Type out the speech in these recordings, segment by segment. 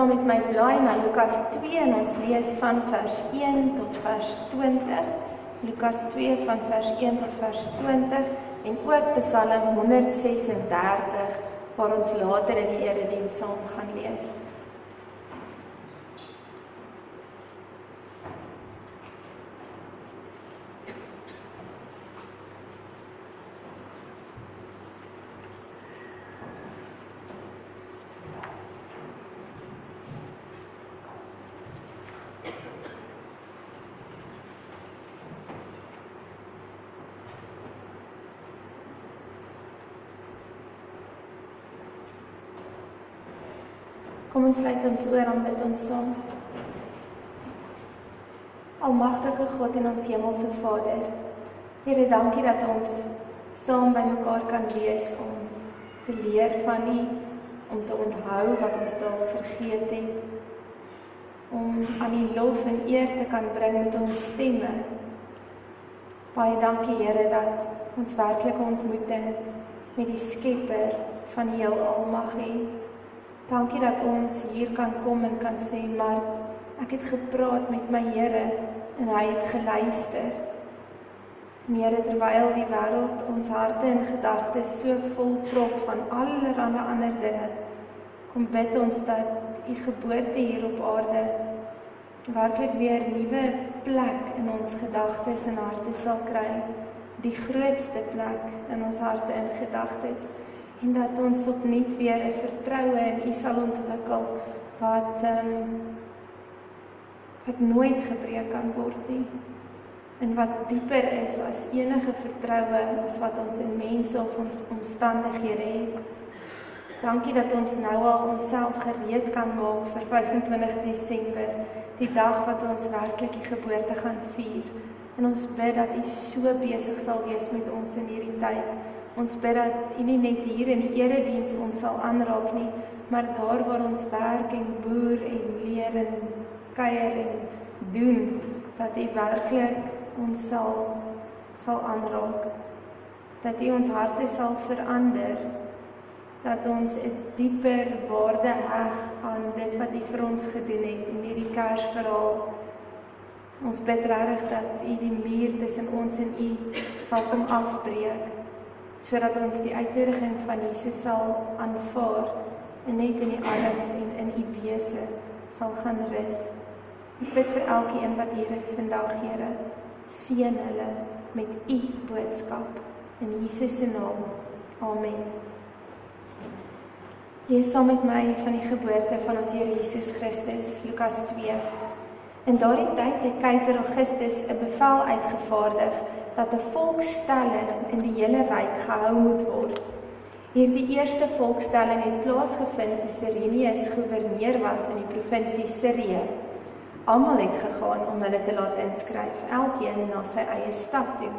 saam met my blaai na Lukas 2 en ons lees van vers 1 tot vers 20. Lukas 2 van vers 1 tot vers 20 en ook Psalm 136 waar ons later in die erediens saam gaan lees. Kom ons sluit ons oor aan bid ons saam. Almagtige God en ons hemelse Vader. Here, dankie dat ons saam by mekaar kan wees om te leer van U, om te onthou wat ons dalk vergeet het, om aan U lof en eer te kan bring met ons stemme. Baie dankie Here dat ons werklike ontmoeting met die Skepper van die heelal mag hê. Dankie dat ons hier kan kom en kan sê maar ek het gepraat met my Here en hy het geluister. Here terwyl die wêreld ons harte en gedagtes so vol prop van allerlei ander dinge kom bid ons dat u geboorte hier op aarde werklik weer nuwe plek in ons gedagtes en harte sal kry die grootste plek in ons harte en gedagtes en dat ons opnuut weer 'n vertroue in U sal ontwikkel wat ehm um, wat nooit gebreek kan word nie en wat dieper is as enige vertroue as wat ons in mense of ons omstandighede het. Dankie dat ons nou al onsself gereed kan maak vir 25 Desember, die dag wat ons werklik die geboorte gaan vier. En ons bid dat U so besig sal wees met ons in hierdie tyd Ons bid dat U nie net hier in die erediens ons sal aanraak nie, maar daar waar ons werk en boer en leer en kuier en doen, dat U werklik ons sal sal aanraak. Dat U ons harte sal verander. Dat ons 'n dieper waarde heg aan dit wat U vir ons gedoen het in hierdie Kersverhaal. Ons bid regtig dat U die muur tussen ons en U sal kom afbreek sodat ons die uitnodiging van Jesus sal aanvaar en net in die arms en in u wese sal gaan rus. Ek bid vir elkeen wat hier is vandag, Here, seën hulle met u boodskap in Jesus se naam. Amen. Lees saam met my van die geboorte van ons Here Jesus Christus, Lukas 2. In daardie tyd het keiser Augustus 'n bevel uitgevaardig dat 'n volkstelling in die hele ryk gehou moet word. Hierdie eerste volkstelling het plaasgevind toe Cyrenius goewerneur was in die provinsie Sirië. Almal het gegaan om hulle te laat inskryf, elkeen na sy eie stad toe.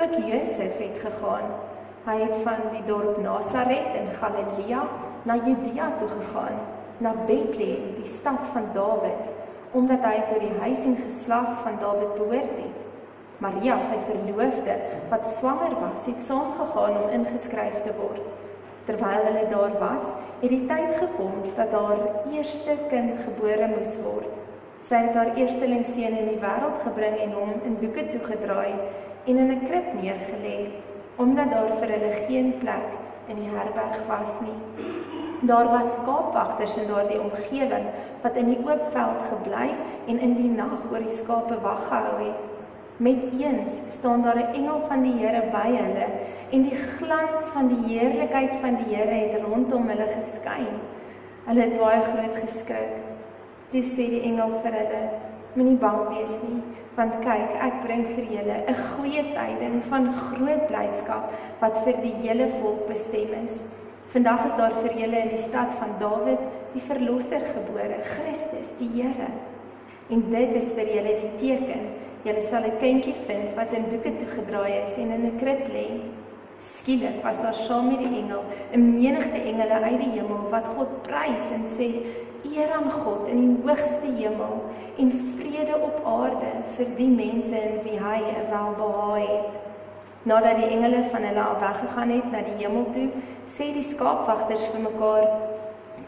Ook Josef het gegaan. Hy het van die dorp Nasaret in Galilea na Judea toe gegaan, na Bethlehem, die stad van Dawid, omdat hy tot die huis en geslag van Dawid behoort het. Maria, sy verloofde, wat swanger was, het saamgegaan om ingeskryf te word. Terwyl hulle daar was, het die tyd gekom dat haar eerste kind gebore moes word. Sy het haar eersteling seun in die wêreld gebring en hom in doeke toegedraai en in 'n krib neergelê, omdat daar vir hulle geen plek in die herberg was nie. Daar was skaapwagters in daardie omgewing wat in die oop veld gebly en in die nag oor die skape wag gehou het. Met eens staan daar 'n engel van die Here by hulle en die glans van die heerlikheid van die Here het rondom hulle geskyn. Hulle het baie groot geskrik. Toe sê die engel vir hulle: Moenie bang wees nie, want kyk, ek bring vir julle 'n goeie tyding van groot blydskap wat vir die hele volk bestem is. Vandag is daar vir julle in die stad van Dawid die verlosser gebore, Christus, die Here. En dit is vir julle die teken Julle sal 'n kindjie vind wat in doeke toegedraai is en in 'n krib lê. Skielik was daar saam met die engel 'n menigte engele uit die hemel wat God prys en sê: "Eer aan God in die hoogste hemel en vrede op aarde vir die mense in wie hy welbehae het." Nadat die engele van hulle af weggegaan het na die hemel toe, sê die skaapwagters vir mekaar: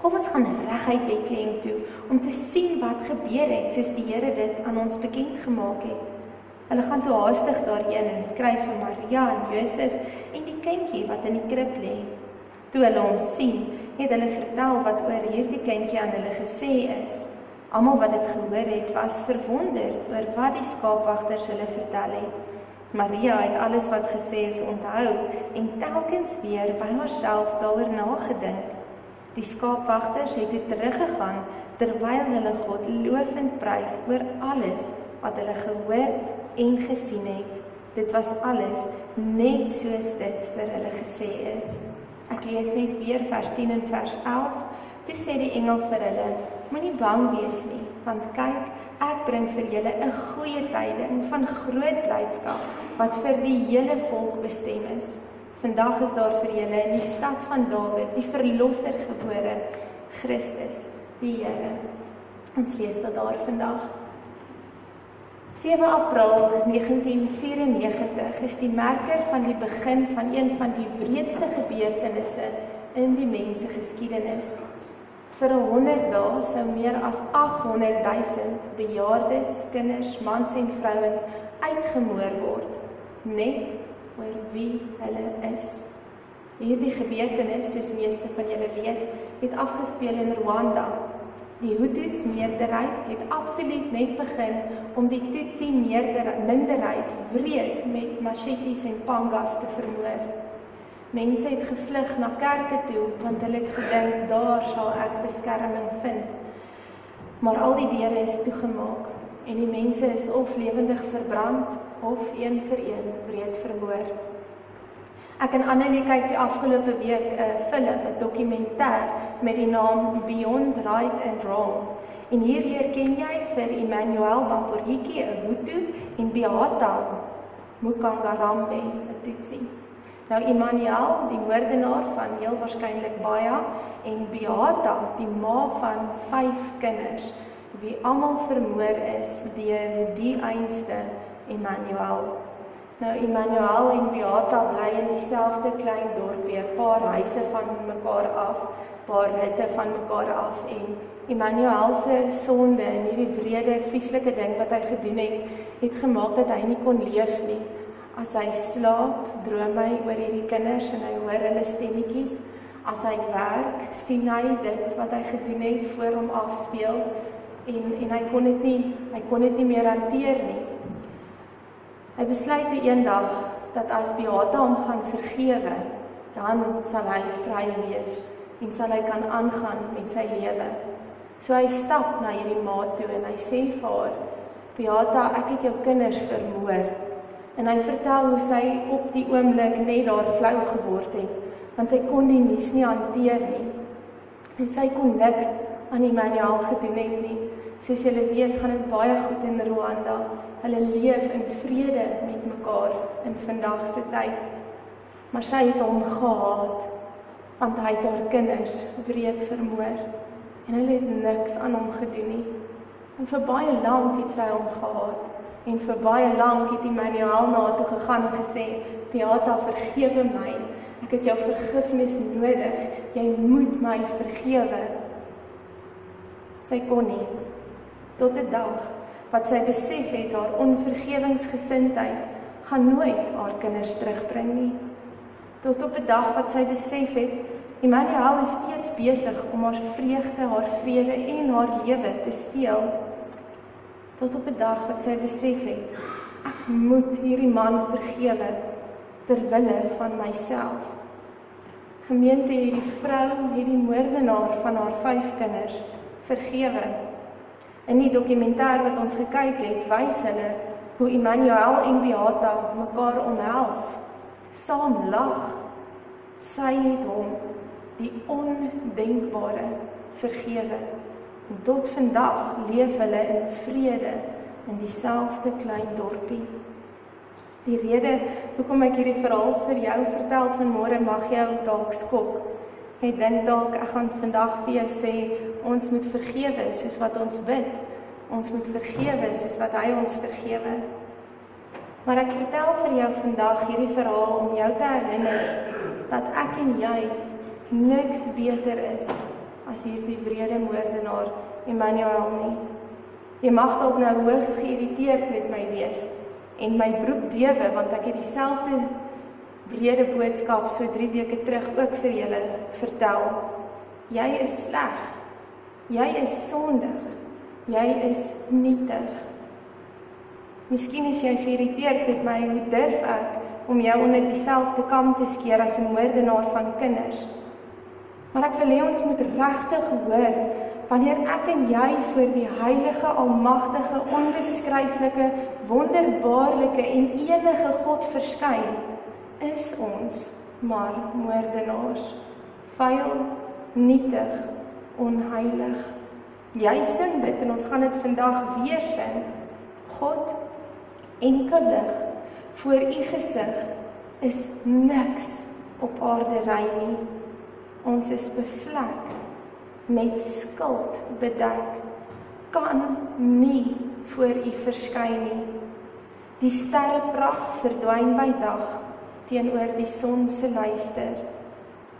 Kom ons gaan reguit Bethlehem toe om te sien wat gebeur het soos die Here dit aan ons bekend gemaak het. Hulle gaan toe haastig daarheen en kry vir Maria en Josef en die kindjie wat in die krib lê. Toe hulle hom sien, het hulle vertel wat oor hierdie kindjie aan hulle gesê is. Almal wat dit gehoor het, was verwonderd oor wat die skaapwagters hulle vertel het. Maria het alles wat gesê is onthou en telkens weer by haarself daaroor nagedink. Die skaapwagters het dit teruggegaan terwyl hulle God loof en prys oor alles wat hulle gehoor en gesien het. Dit was alles net soos dit vir hulle gesê is. Ek lees net weer vers 10 en vers 11. Toe sê die engel vir hulle: Moenie bang wees nie, want kyk, ek bring vir julle 'n goeie tyding van groot blydskap wat vir die hele volk bestem is. Vandag is daar vir julle in die stad van Dawid die verlosser gebore, Christus, die Here. Ons lees dit daar vandag. 7 April 1994 is die merker van die begin van een van die wreedste gebeurtenisse in die mense geskiedenis. Vir 100 dae sou meer as 800 000 bejaardes, kinders, mans en vrouens uitgemoor word net oor wie hulle is. Hierdie gebeurtenis, soos meeste van julle weet, het afgespeel in Rwanda. Die Hutus meerderheid het absoluut net begin om die Tutsi minderheid wreed met machetes en pangas te vermoor. Mense het gevlug na kerke toe want hulle het gedink daar sal ek beskerming vind. Maar al die deure is toegemaak en die mense is of lewendig verbrand of een vir een wreed vermoor. Ek en Annelie kyk die afgelope week 'n uh, film, 'n dokumentêr met die naam Beyond Right and Wrong. En hier leer ken jy vir Emmanuel Bamporiki, 'n Hutu, en Beata Mukangarambe, 'n Tutsi. Nou Emmanuel, die moordenaar van heel waarskynlik baie en Beata, die ma van 5 kinders wie almal vermoor is deur die einste Emmanuel. Nou Emmanuel en Beata bly in dieselfde klein dorpie, 'n paar huise van mekaar af, paar ritte van mekaar af en Emmanuel se sonde en hierdie wrede, vieslike ding wat hy gedoen het, het gemaak dat hy nie kon leef nie. As hy slaap, droom hy oor hierdie kinders en hy hoor hulle stemmetjies. As hy werk, sien hy dit wat hy gedoen het voor hom afspeel en en hy kon dit nie hy kon dit nie meer hanteer nie. Hy besluit eendag dat as Beata hom gaan vergewe, dan sal hy vry wees en sal hy kan aangaan met sy lewe. So hy stap na hierdie ma toe en hy sê vir haar: "Beata, ek het jou kinders vermoor." En hy vertel hoe sy op die oomblik net daar flou geword het, want sy kon die nuus nie hanteer nie. En sy kon niks aan Emmanuel gedoen het nie. Soos julle weet, gaan dit baie goed in Rwanda. Hulle leef in vrede met mekaar in vandag se tyd. Maar sy het hom gehaat want hy het haar kinders wreed vermoor en hulle het niks aan hom gedoen nie. En vir baie lank het sy hom gehaat en vir baie lank het Emmanuel na toe gegaan en gesê: "Beata, vergewe my. Ek het jou vergifnis nodig. Jy moet my vergewe." Sy kon nie. Tot 'n dag wat sy besef het haar onvergewingsgesindheid gaan nooit haar kinders terugbring nie. Tot op 'n dag wat sy besef het Emmanuel is steeds besig om haar vreugde, haar vrede en haar lewe te steel. Tot op 'n dag wat sy besef het ek moet hierdie man vergewe ter wille van myself. Gemeente hierdie vrou hierdie moordenaar van haar vyf kinders vergewe. In die dokumentêr wat ons gekyk het, wys hulle hoe Emmanuel en Beata mekaar omhels, saam lag. Sy het hom die ondenkbare vergewe. En tot vandag leef hulle in vrede in dieselfde klein dorpie. Die rede hoekom ek hierdie verhaal vir jou vertel vanmôre mag jou dalk skok. Jy dink dalk ek gaan vandag vir jou sê ons moet vergewe soos wat ons bid. Ons moet vergewe soos wat hy ons vergewe. Maar ek vertel vir jou vandag hierdie verhaal om jou te herinner dat ek en jy niks beter is as hierdie wrede moordenaar Emmanuel nie. Jy mag dalk nou hoogs geïrriteerd met my wees en my broek bewe want ek het dieselfde wrede boodskap so 3 weke terug ook vir julle vertel. Jy is sleg. Jy is sondig. Jy is nietig. Miskien is jy geïrriteerd met my hoe durf ek om jou onder dieselfde kam te skeer as 'n moordenaar van kinders. Maar ek wil hê ons moet regtig hoor wanneer ek en jy voor die heilige, almagtige, onbeskryflike, wonderbaarlike en enige God verskyn, is ons maar moordenaars, vuil, nietig, onheilig. Jy sing dit en ons gaan dit vandag weer sing. God enkel lig voor u gesig is niks op aarde rein nie. Ons is bevlek met skuld bedek kan nie voor u verskyn nie. Die sterrepragt verdwyn by dag teenoor die son se luister.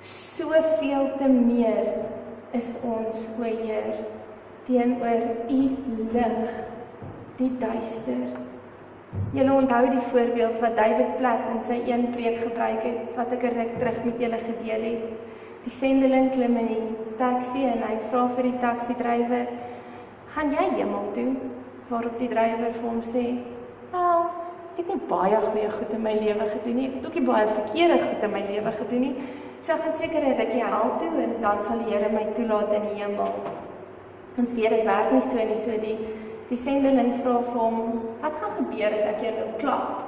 Soveel te meer is ons o Heer teenoor u lig die duister. Julle onthou die voorbeeld wat David Platt in sy een preek gebruik het wat ek 'n ruk terug met julle gedeel het. Die sendeling klim in die taxi en hy vra vir die taxi-drywer: "Gaan jy hemel toe?" Waarop die drywer vir hom sê: "Wel, ek het nie baie goeie goed in my lewe gedoen nie. Ek het ook nie baie verkeerde goed in my lewe gedoen nie. So ek gaan seker 'n rukkie hel toe en dan sal die Here my toelaat in die hemel." Ons weet dit werk nie so nie, so die die sendeling vra vir hom: "Wat gaan gebeur as ek jou nou klap?"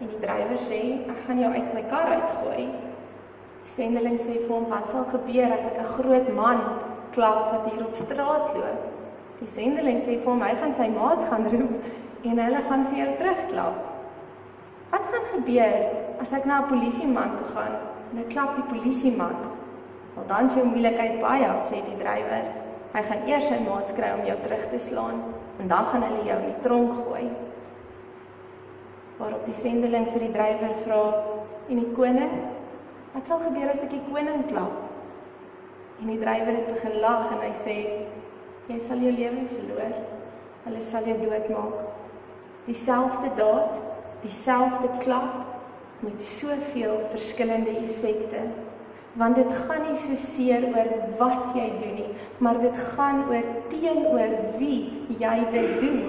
En die drywer sê: "Ek gaan jou uit my kar uitgooi." Die sendeling sê vir hom wat sal gebeur as ek 'n groot man klap wat hier op straat loop. Die sendeling sê vir hom hy gaan sy maats gaan roep en hulle gaan vir jou terugklap. Wat gaan gebeur as ek na 'n polisieman toe gaan en ek klap die polisieman? Want dan sou moeilikheid baie sê die drywer. Hy gaan eers sy maats kry om jou terug te slaan en dan gaan hulle jou in die tronk gooi. Waarop die sendeling vir die drywer vra en die koning Wat sal gebeur as ek die koning klap? En die drywer het begin lag en hy sê jy sal jou lewe verloor. Hulle sal jou doodmaak. Dieselfde daad, dieselfde klap met soveel verskillende effekte. Want dit gaan nie so seer oor wat jy doen nie, maar dit gaan oor teenoor wie jy dit doen.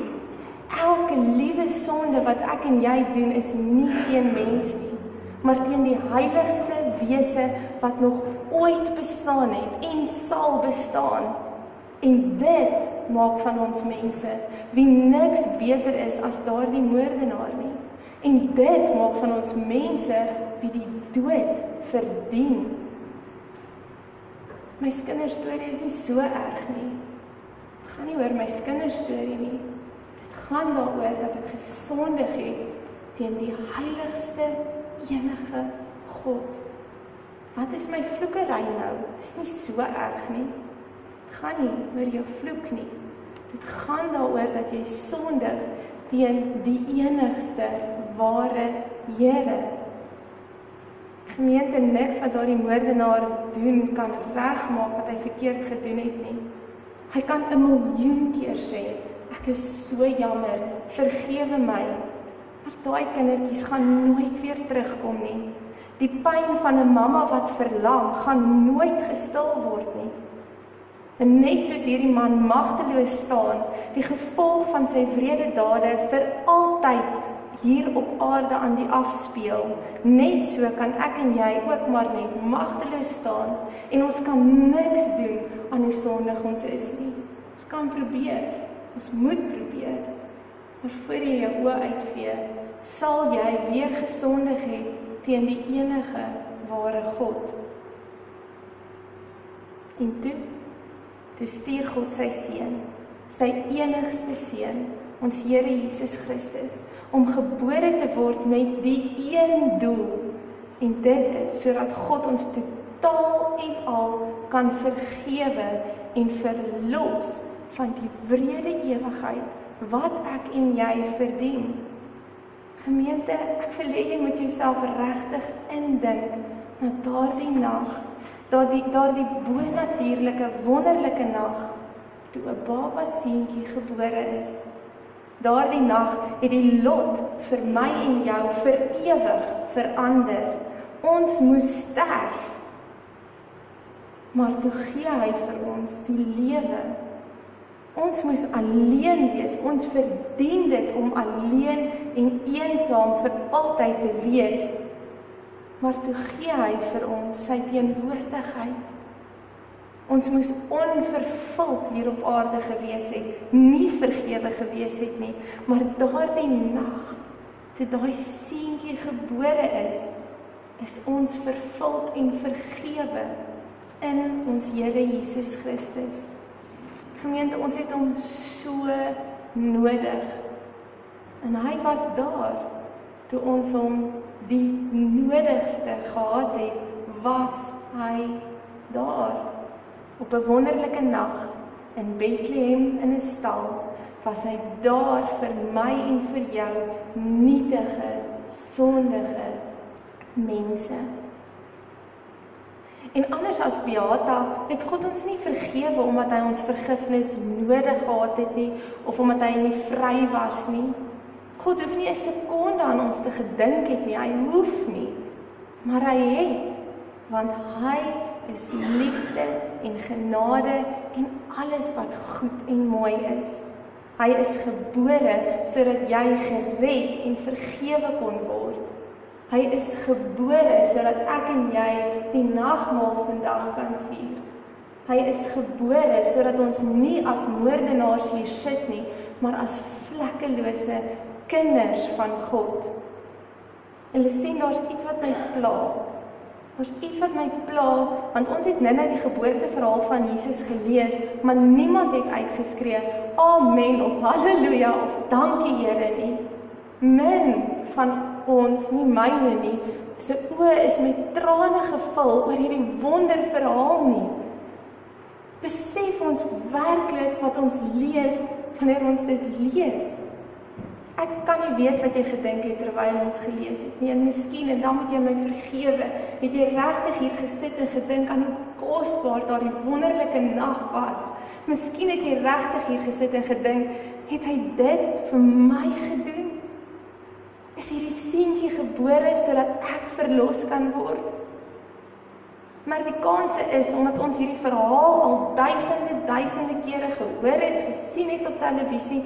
Elke liewe sonde wat ek en jy doen is nie teen mens nie maar teen die heiligste wese wat nog ooit bestaan het en sal bestaan. En dit maak van ons mense wie niks beter is as daardie moordenaar nie. En dit maak van ons mense wie die dood verdien. My kinderstorie is nie so erg nie. Dit gaan nie oor my kinderstorie nie. Dit gaan daaroor dat ek gesondig het teen die heiligste enige God. Wat is my vloekery nou? Dit is nie so erg nie. Dit gaan nie oor jou vloek nie. Dit gaan daaroor dat jy sondig teen die enigste ware Here. Gemeente niks wat daardie moordenaar doen kan regmaak wat hy verkeerd gedoen het nie. Hy kan 'n miljoen keer sê, ek is so jammer, vergewe my, Maar daai kindertjies gaan nooit weer terugkom nie. Die pyn van 'n mamma wat verlang gaan nooit gestil word nie. En net soos hierdie man magteloos staan, die gevolg van sy wrede dade vir altyd hier op aarde aan die afspeel, net so kan ek en jy ook maar net magteloos staan en ons kan niks doen aan hoe sondig ons is nie. Ons kan probeer. Ons moet probeer. Maar voor jy jou oë uitvee, sal jy weer gesondig het teen die enige ware God. En toe toe stuur God sy seun, sy enigste seun, ons Here Jesus Christus, om gebore te word met die een doel en dit is sodat God ons totaal en al kan vergewe en verlos van die wrede ewigheid wat ek en jy verdien. Gemeente, ek wil hê jy moet jouself regtig indink na daardie nag, daardie daardie bonatuurlike wonderlike nag toe 'n baba seentjie gebore is. Daardie nag het die lot vir my en jou vir ewig verander. Ons moes sterf. Maar toe gee hy vir ons die lewe. Ons moes alleen wees. Ons verdien dit om alleen en eensaam vir altyd te wees. Maar toe gee hy vir ons sy teenwoordigheid. Ons moes onvervuld hier op aarde gewees het, nie vergewe gewees het nie, maar daardie nag toe daai seentjie gebore is, is ons vervuld en vergewe in ons Here Jesus Christus. Gemeente, ons het hom so nodig. En hy was daar toe ons hom die nodigste gehad het, was hy daar. Op 'n wonderlike nag in Bethlehem in 'n stal was hy daar vir my en vir jou nietige sondige mense. En anders as Beata, het God ons nie vergewe omdat hy ons vergifnis nodig gehad het nie of omdat hy nie vry was nie. God hoef nie 'n sekonde aan ons te gedink het nie. Hy hoef nie. Maar hy het want hy is liefde en genade en alles wat goed en mooi is. Hy is gebore sodat jy gered en vergewe kon word. Hy is gebore sodat ek en jy die nagmaal vandag kan vier. Hy is gebore sodat ons nie as moordenaars hier sit nie, maar as vlekkelose kinders van God. Jy sien daar's iets wat my pla. Daar's iets wat my pla want ons het nou-nou die geboorteverhaal van Jesus gelees, maar niemand het uitgeskree amen of haleluja of dankie Here nie. Min van ons, nie myne nie, se oë is met trane gevul oor hierdie wonderverhaal nie. Besef ons werklik wat ons lees wanneer ons dit lees? Ek kan nie weet wat jy gedink het terwyl ons gelees het nie. En miskien en dan moet jy my vergewe. Het jy regtig hier gesit en gedink aan hoe kosbaar daardie wonderlike nag was? Miskien het jy regtig hier gesit en gedink, het hy dit vir my gedoen? Is hierdie seentjie gebore sodat ek verlos kan word? Maar die kans is omdat ons hierdie verhaal al duisende duisende kere gehoor het, gesien het op televisie,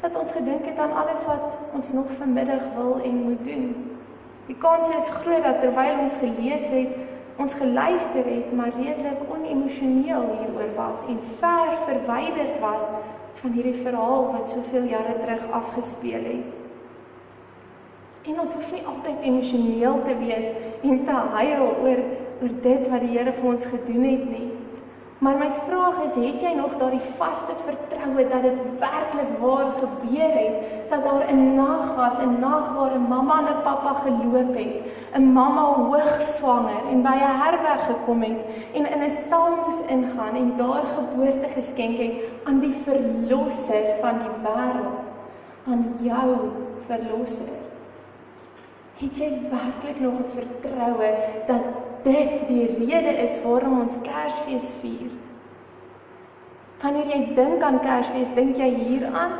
dat ons gedink het aan alles wat ons nog vanmiddag wil en moet doen. Die kans is groot dat terwyl ons gelees het, ons geluister het, maar redelik onemosioneel hieroor was en ver verwyderd was van hierdie verhaal wat soveel jare terug afgespeel het. En ons hoef nie altyd emosioneel te wees en te huil oor oor dit wat die Here vir ons gedoen het nie. Maar my vraag is, het jy nog daardie vaste vertroue dat dit werklik waar gebeur het, dat daar 'n nag was, 'n nag waar 'n mamma en 'n pappa geloop het, 'n mamma hoogswanger en by 'n herberg gekom het en in 'n stal moes ingaan en daar geboorte geskenk het aan die verlosser van die wêreld, aan jou verlosser. Het jy werklik nog 'n vertroue dat dit die rede is waarom ons Kersfees vier. Wanneer jy dink aan Kersfees, dink jy hieraan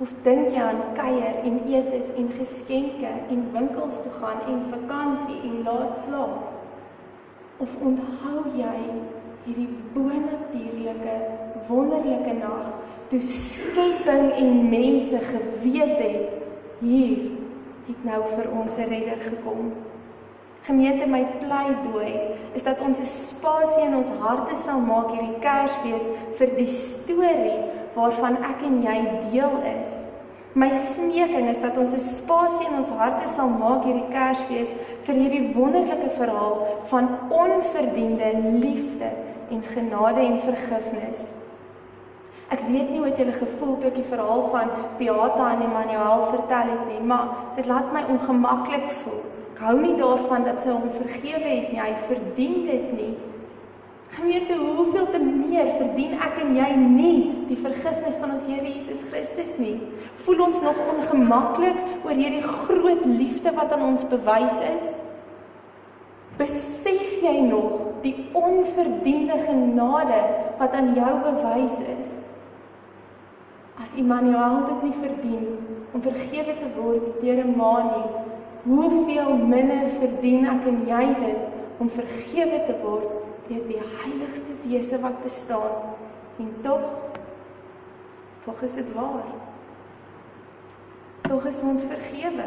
of dink jy aan kuier en etes en geskenke en winkels toe gaan en vakansie en laat slaap? Of onthou jy hierdie bonatuurlike wonderlike nag toe skepping en mense geweet het hier het nou vir ons 'n redder gekom? Gemeente my pleidooi is dat ons 'n spasie in ons harte sal maak hierdie Kersfees vir die storie waarvan ek en jy deel is. My smeking is dat ons 'n spasie in ons harte sal maak hierdie Kersfees vir hierdie wonderlike verhaal van onverdiende liefde en genade en vergifnis. Ek weet nie hoe jy gevoel toe ek die verhaal van Beata en Emmanuel vertel het nie, maar dit laat my ongemaklik voel hou nie daarvan dat sy hom vergewe het nie. Hy verdien dit nie. Gemeente, hoeveel te meer verdien ek en jy nie die vergifnis van ons Here Jesus Christus nie? Voel ons nog ongemaklik oor hierdie groot liefde wat aan ons bewys is? Besef jy nog die onverdiende genade wat aan jou bewys is? As Immanuel dit nie verdien om vergewe te word deur 'n ma nie, hoeveel minder verdien ek en jy dit om vergewe te word deur die heiligste wese wat bestaan? En tog tog is dit waar. Tog is ons vergewe.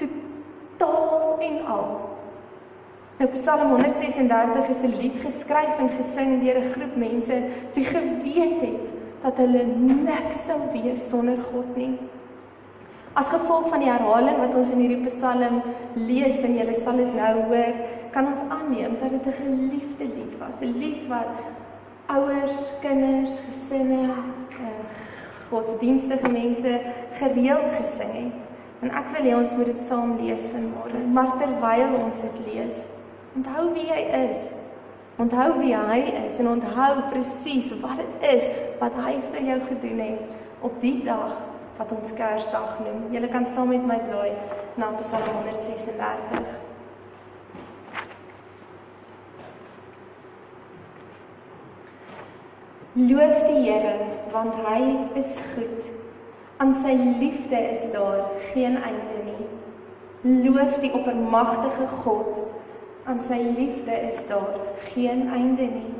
Totaal en al. Nou Psalm 136 is 'n lied geskryf en gesing deur 'n groep mense wie geweet het dat hulle niks sou wees sonder God nie. As gevolg van die herhaling wat ons in hierdie Psalm lees en julle sal dit nou hoor, kan ons aanneem dat dit 'n geliefde lied was, 'n lied wat ouers, kinders, gesinne, uh, godsdienstige mense gereeld gesing het. En ek wil hê ons moet dit saam lees vanmôre. Maar terwyl ons dit lees, onthou wie hy is. Onthou wie hy is en onthou presies wat dit is wat hy vir jou gedoen het op die dag wat ons Kersdag noem. Jy kan saam met my blaai na Psalm 136. Loof die Here want hy is goed. Aan sy liefde is daar geen einde nie. Loof die oppermagtige God. Aan sy liefde is daar geen einde nie.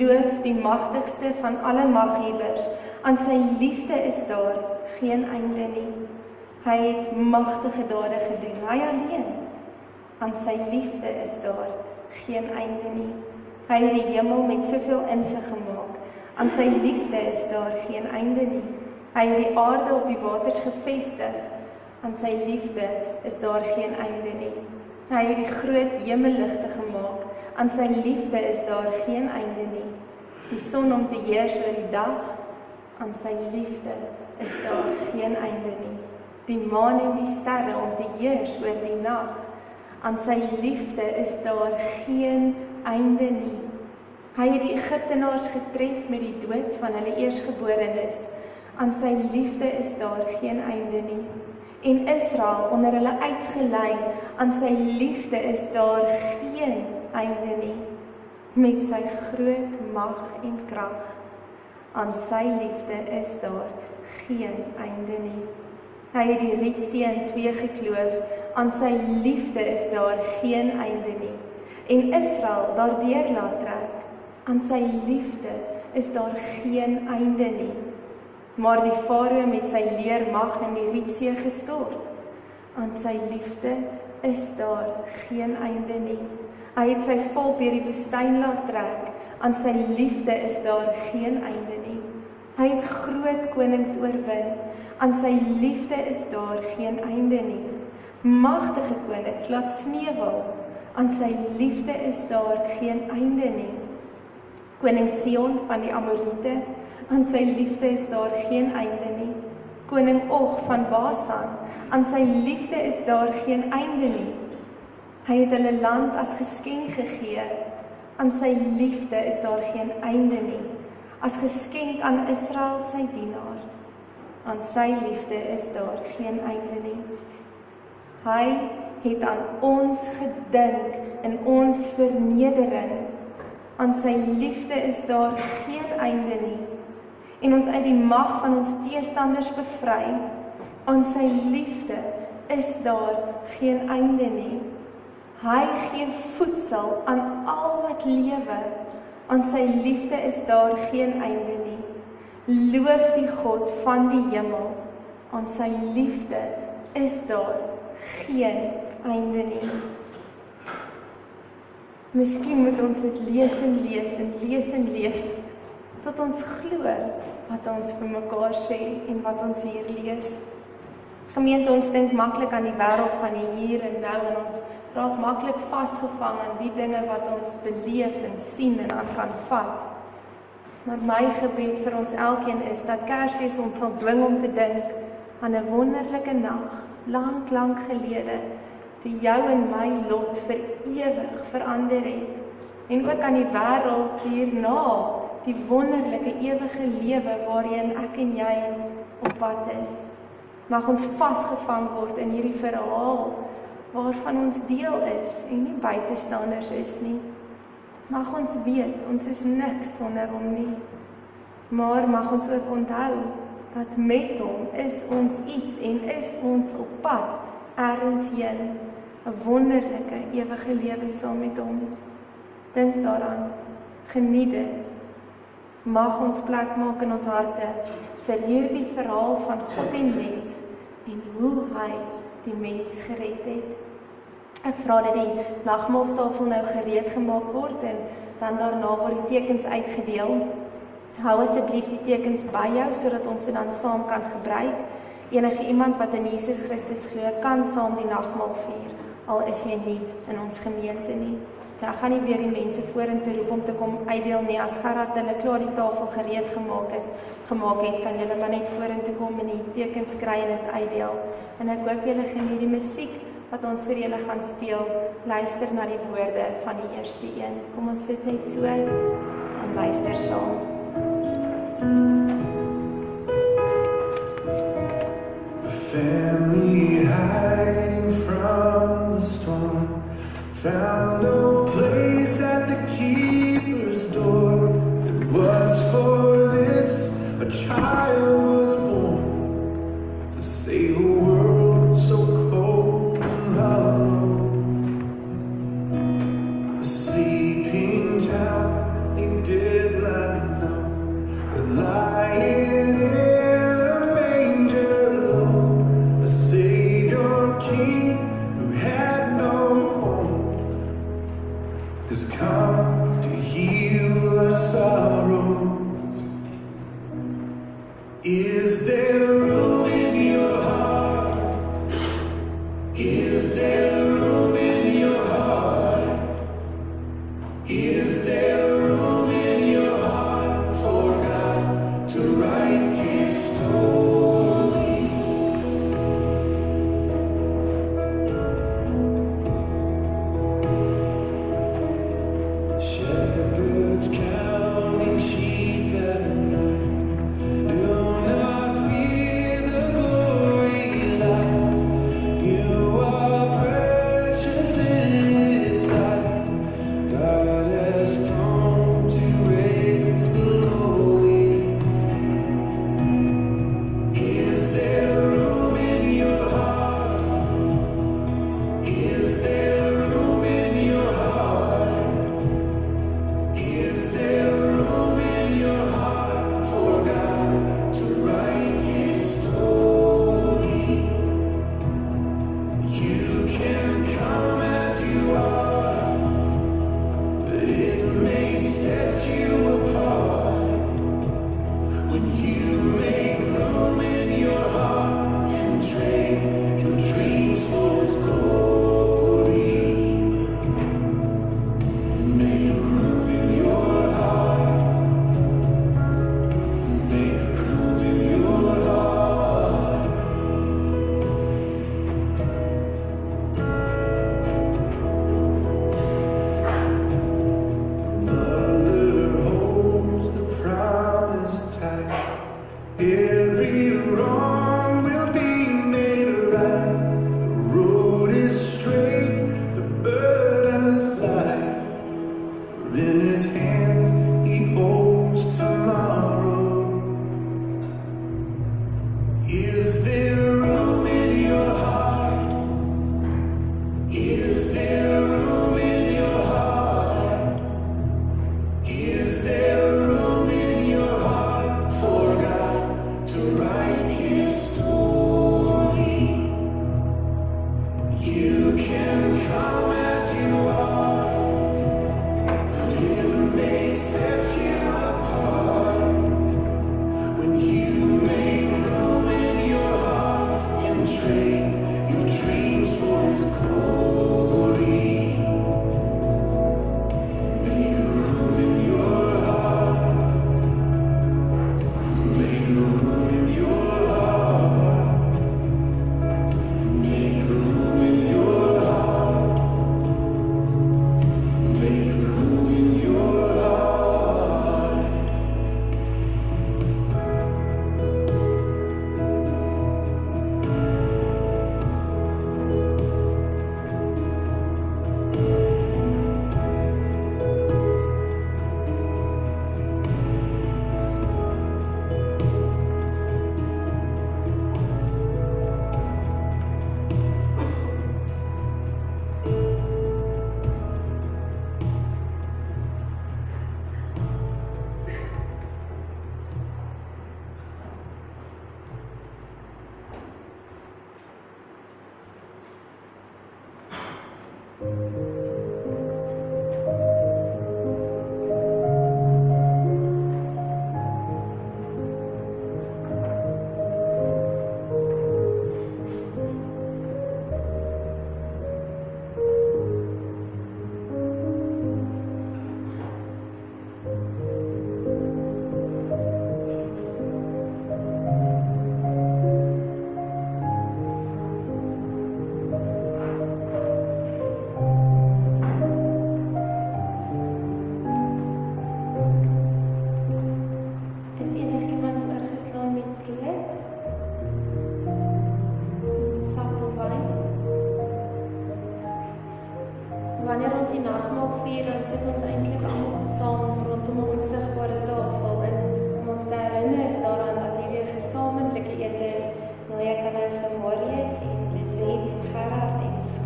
Loof die magtigste van alle maghebbers. Aan sy liefde is daar geen einde nie. Hy het magtige dade gedoen, hy alleen. Aan sy liefde is daar geen einde nie. Hy het die hemel met soveel insig gemaak. Aan sy liefde is daar geen einde nie. Hy het die aarde op die waters gevestig. Aan sy liefde is daar geen einde nie. Hy het die groot hemelligte gemaak. Aan sy liefde is daar geen einde nie. Die son om te heers oor die dag. Aan sy liefde is daar geen einde nie. Die maan en die sterre om te heers oor die nag. Aan sy liefde is daar geen einde nie. Hy het die Egiptenaars getref met die dood van hulle eersgeborenes. Aan sy liefde is daar geen einde nie. En Israel onder hulle uitgelei, aan sy liefde is daar geen einde nie. Met sy groot mag en krag, aan sy liefde is daar geen einde nie. Hy het die Rietsee in twee gekloof, aan sy liefde is daar geen einde nie. En Israel daardeur laat trek, aan sy liefde is daar geen einde nie maar die farao met sy leer mag in die Rietsee gestort. Aan sy liefde is daar geen einde nie. Hy het sy volk deur die woestyn laat trek. Aan sy liefde is daar geen einde nie. Hy het groot konings oorwin. Aan sy liefde is daar geen einde nie. Magtige konings laat sneeuwal. Aan sy liefde is daar geen einde nie. Koning Sion van die Amorite Aan sy liefde is daar geen einde nie. Koning Og van Basan, aan sy liefde is daar geen einde nie. Hy het hulle land as geskenk gegee. Aan sy liefde is daar geen einde nie. As geskenk aan Israel sy dienaar. Aan sy liefde is daar geen einde nie. Hy het aan ons gedink in ons vernedering. Aan sy liefde is daar geen einde nie en ons uit die mag van ons teestanders bevry. Aan sy liefde is daar geen einde nie. Hy gee voedsel aan al wat lewe. Aan sy liefde is daar geen einde nie. Loof die God van die hemel. Aan sy liefde is daar geen einde nie. Miskien moet ons dit lees en lees en lees en lees tot ons glo wat ons vir mekaar sê en wat ons hier lees. Gemeente ons dink maklik aan die wêreld van die hier en nou en ons raak maklik vasgevang aan die dinge wat ons beleef en sien en aan kan vat. Maar my gebed vir ons elkeen is dat Kersfees ons sal dwing om te dink aan 'n wonderlike nag lank lank gelede toe jou en my lot vir ewig verander het en ook aan die wêreld hierna die wonderlike ewige lewe waarheen ek en jy op pad is. Mag ons vasgevang word in hierdie verhaal waarvan ons deel is en nie buitestanders is nie. Mag ons weet ons is niks sonder hom nie. Maar mag ons ook onthou dat met hom is ons iets en is ons op pad ergens heen 'n wonderlike ewige lewe saam met hom. Dink daaraan. Geniet dit. Mag ons plek maak in ons harte vir hierdie verhaal van God en mens en hoe hy die mens gered het. Ek vra dat die nagmaaltafel nou gereed gemaak word en dan daarna word die tekens uitgedeel. Hou asseblief die tekens by jou sodat ons dit dan saam kan gebruik. Enige iemand wat in Jesus Christus glo, kan saam die nagmaal vier al is jy nie in ons gemeente nie. Ja, gaan nie weer die mense vorentoe roep om te kom uitdeel nie. As Gerard hulle klaar die tafel gereed gemaak is, gemaak het, kan julle maar net vorentoe kom en die tekens kry en dit uitdeel. En ek hoop julle geniet die musiek wat ons vir julle gaan speel. Luister na die woorde van die eerste een. Kom ons sit net so en luister saam. Family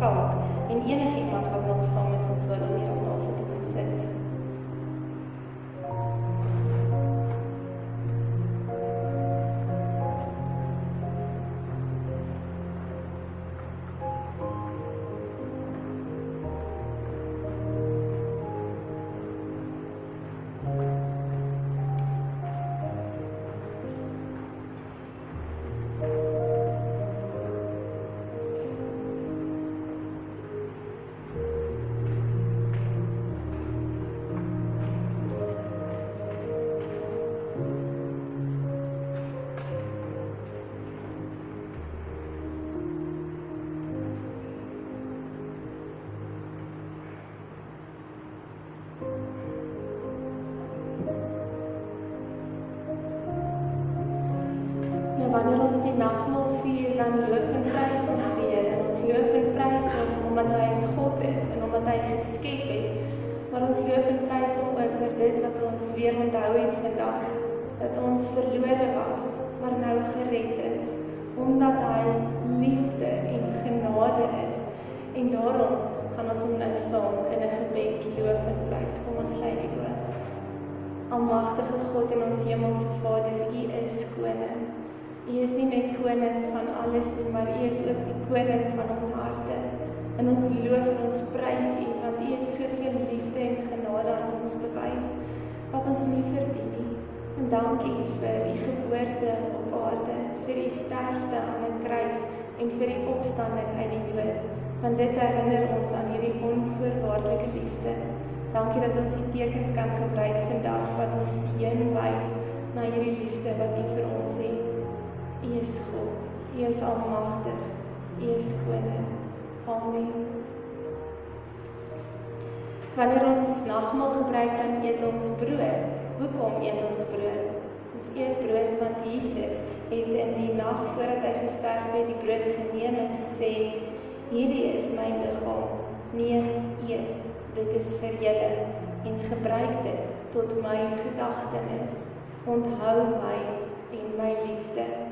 Skalk en enigiemand wat nog saam met ons wil om hier aan tafel te kom sit. Wanneer ons die nagmaal vier, dan maar U is ook die koning van ons harte. En ons loof en ons prys U want U het soveel liefde en genade aan ons bewys wat ons nie verdien nie. En dankie vir U geboorte op aarde, vir U sterfte aan 'n kruis en vir U opstanding uit die dood. Want dit herinner ons aan hierdie onvoorwaardelike liefde. Dankie dat ons die tekens kan gebruik vandag wat ons heen wys na hierdie liefde wat U vir ons het. U is God. U is almagtig. U is koning. Amen. Wanneer ons nagmaal gebruik dan eet ons brood. Hoekom eet ons brood? Ons eet brood want Jesus het in die nag voordat hy gesterf het die brood geneem en gesê: "Hierdie is my liggaam. Neem, eet. Dit is vir julle en gebruik dit tot my gedagtenis. Onthou my en my liefde."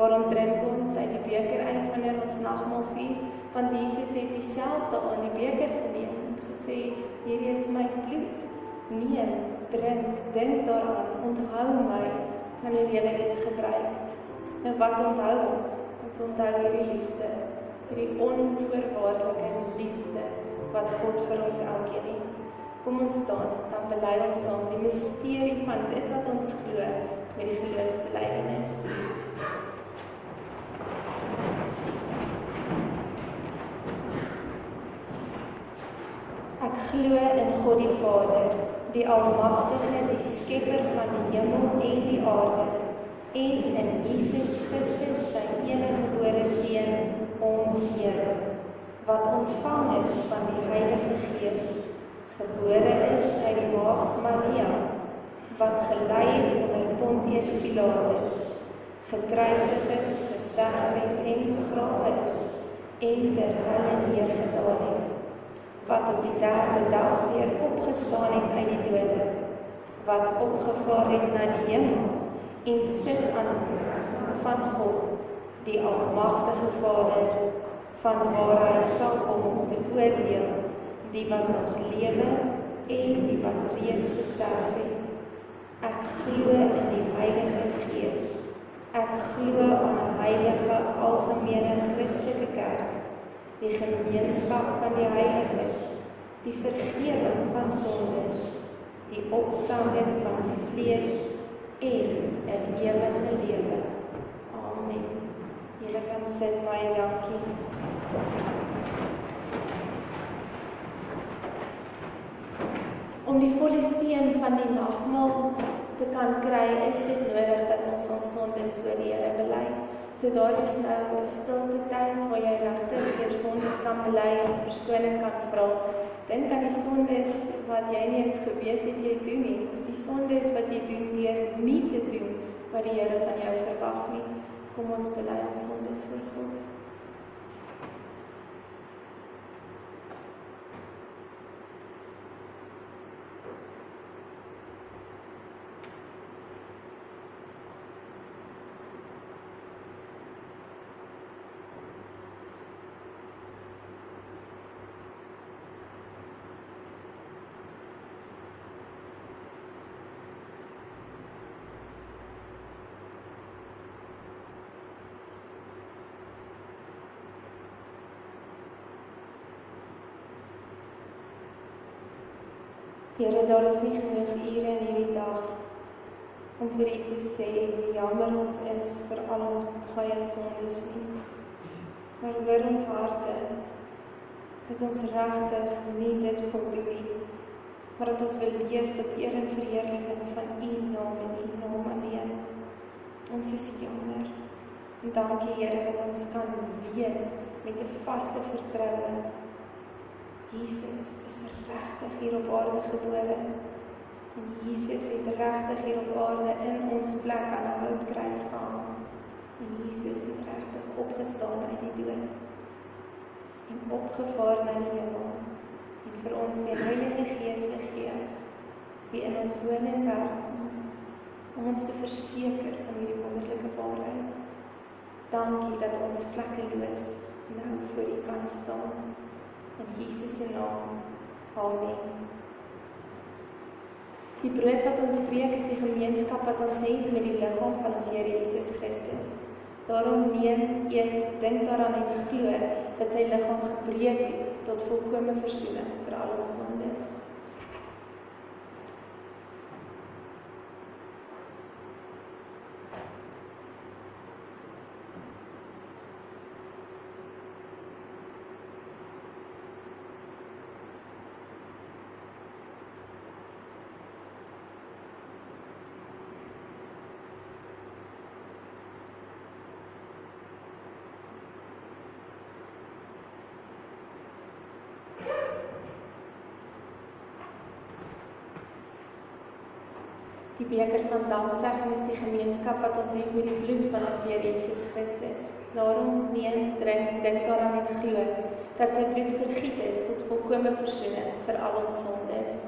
Waarom drink ons uit die beker uit wanneer ons nagmaal vier? Want Jesus het dieselfde aan die beker geneem en gesê: "Hierdie is my bloed. Neem, drink, dink daaraan, onthou my wanneer jy dit gebruik." Nou wat onthou ons? Ons onthou hierdie liefde, hierdie onvoorwaardelike liefde wat God vir ons elkeen het. Kom ons staan, dan bely ons saam die misterie van dit wat ons glo met die geloofsbelijdenis. Glo in God die Vader, die Almagtige, die Skepper van die hemel en die aarde, en in Jesus Christus, sy eniggebore seun, ons Here, wat ontvang is van die Heilige Gees, gebore is uit die maagd Maria, wat gelei het onder Pontius Pilatus, gekruisig is, gesterf het en begrawe is en ter helle neergedaal het wat op die derde dag weer opgestaan het uit die dode, wat opgevaar het na die hemel en sit aan van God, die almagtige Vader, van waar hy sal kom om te oordeel die wat nog lewe en die wat reeds gesterf het. Ek glo in die Heilige Gees. Ek glo aan 'n heilige algemene Christelike kerk die gemeenskap van die heiliges, die vergifnis van sondes, die opstanding van die vlees en 'n ewige lewe. Amen. Julle kan sit baie dankie. Om die volle seën van die nagmaal te kan kry, is dit nodig dat ons ons sondes voor die Here bely. So daar is nou 'n stilte tyd waar jy regtig jou sondes kan bely en verskoning kan vra. Dink aan die sondes wat jy nie eens geweet het jy doen nie, of die sondes wat jy doen deur nie te doen wat die Here van jou verwag nie. Kom ons bely ons sondes voor God. Here, daar is nie genoeg ure in hierdie dag om vir U te sê hoe jammer ons is vir al ons baie sondes nie. Maar hoor ons harte dat ons regtig nie dit wil doen nie, maar dat ons wil leef tot eer en verheerliking van U naam en U naam alleen. Ons is jammer. En dankie Here dat ons kan weet met 'n vaste vertroue Jesus is regtig hier op aarde gebore. En Jesus het regtig hier op aarde in ons plek aan 'n houtkruis gehang. En Jesus het regtig opgestaan uit die dood en opgevaar na die hemel en vir ons die Heilige Gees gegee wie in ons woon en werk om ons te verseker van hierdie wonderlike waarheid. Dankie dat ons vlekkeloos nou voor U kan staan. In Jesus se naam. Amen. Die brood wat ons breek is die gemeenskap wat ons het met die liggaam van ons Here Jesus Christus. Daarom neem, eet, dink daaraan en glo dat sy liggaam gebreek het tot volkomme verzoening vir al ons sondes. Die beker van danksegging is die gemeenskap wat ons het met die bloed van ons Here Jesus Christus. Daarom neem, drink, dink daaraan en glo dat sy bloed vergiet is tot volkomme verzoening vir al ons sondes.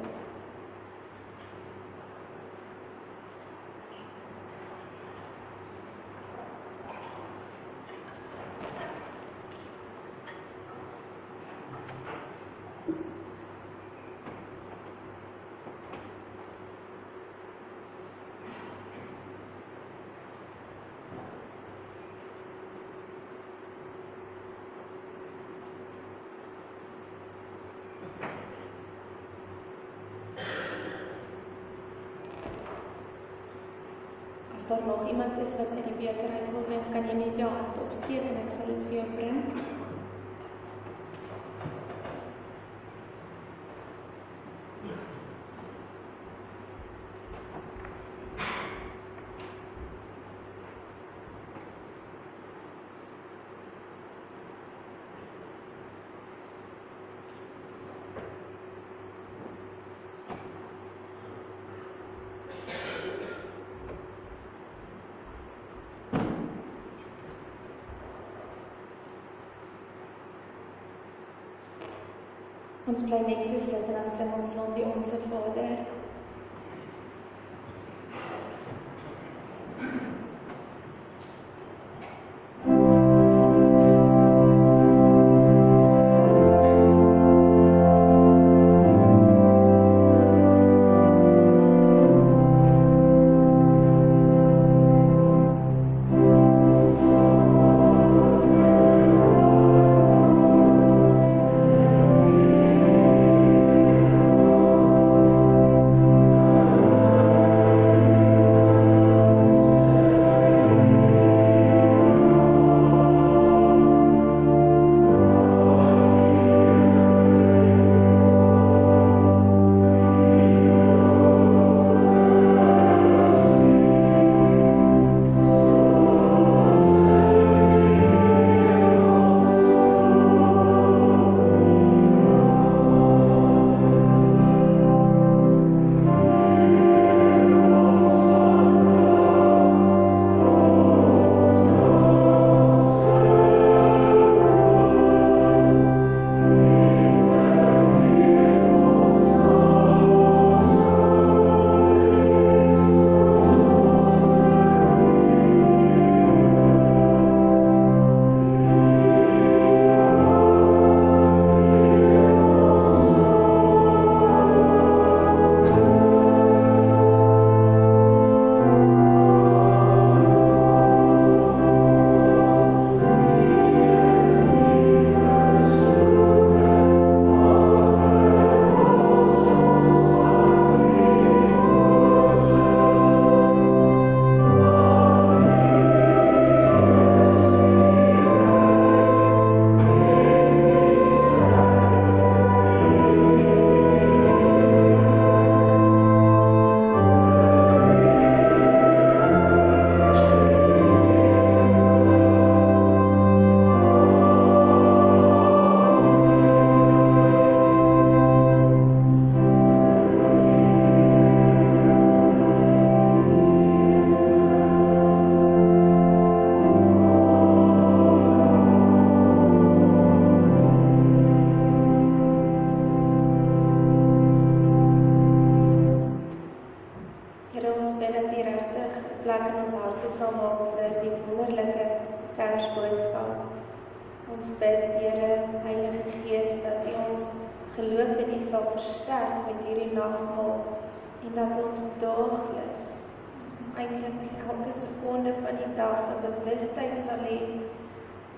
As daar nog iemand is wat uit die beker uit wil drink, kan jy net jou hand opsteek en ek sal dit vir jou bring. Ons bly net so sit en dan sing ons saam die Onse Vader.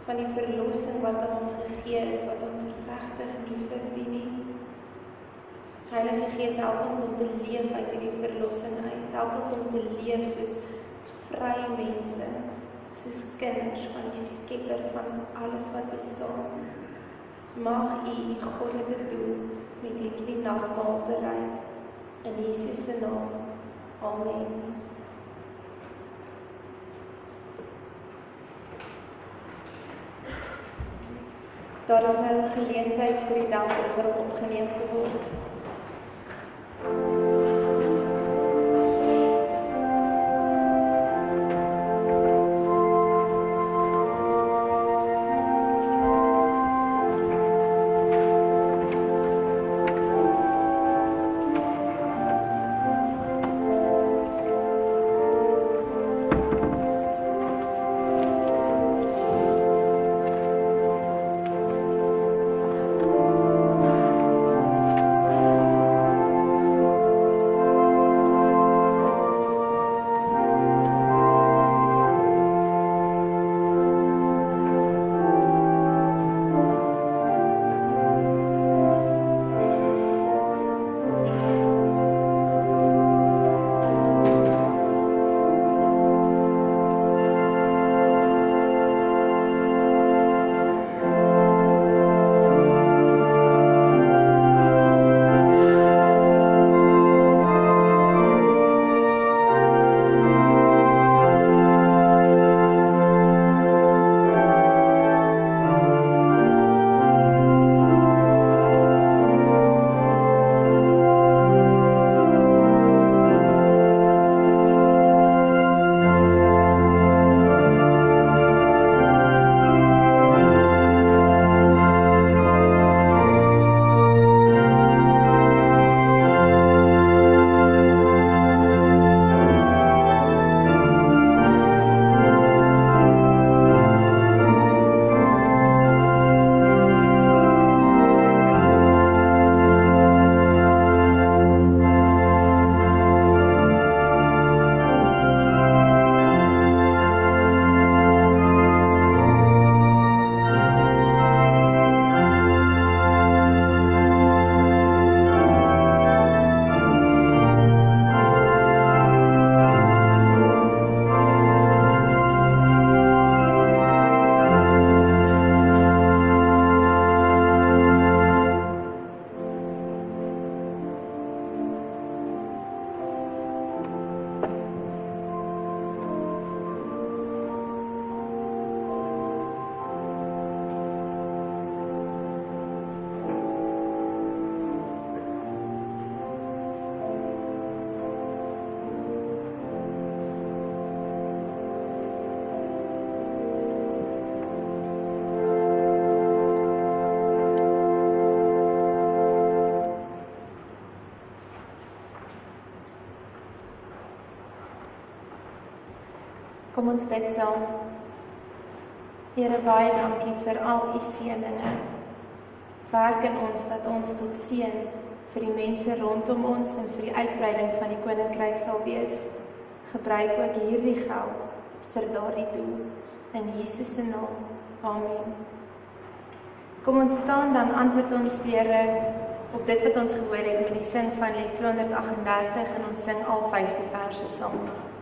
Van die verlossing wat aan ons gegee is wat ons regtig nie verdien nie. Heilige Gees, help ons om te leef uit hierdie verlossing uit. Help ons om te leef soos vrye mense soos kinders van die Skepper van alles wat bestaan. Mag U U goddelike doel met hierdie nagmaal bereik in Jesus se naam. Amen. Daar is nou geleentheid vir die dankoffer om opgeneem te word. Kom ons bid saam. Here baie dankie vir al u seëninge. Werk in ons dat ons tot seën vir die mense rondom ons en vir die uitbreiding van die koninkryk sal wees. Gebruik ook hierdie geld vir daardie doel in Jesus se naam. Amen. Kom ons staan dan antwoord ons Here op dit wat ons gehoor het met die sing van Lied 238 en ons sing al 50 verse saam.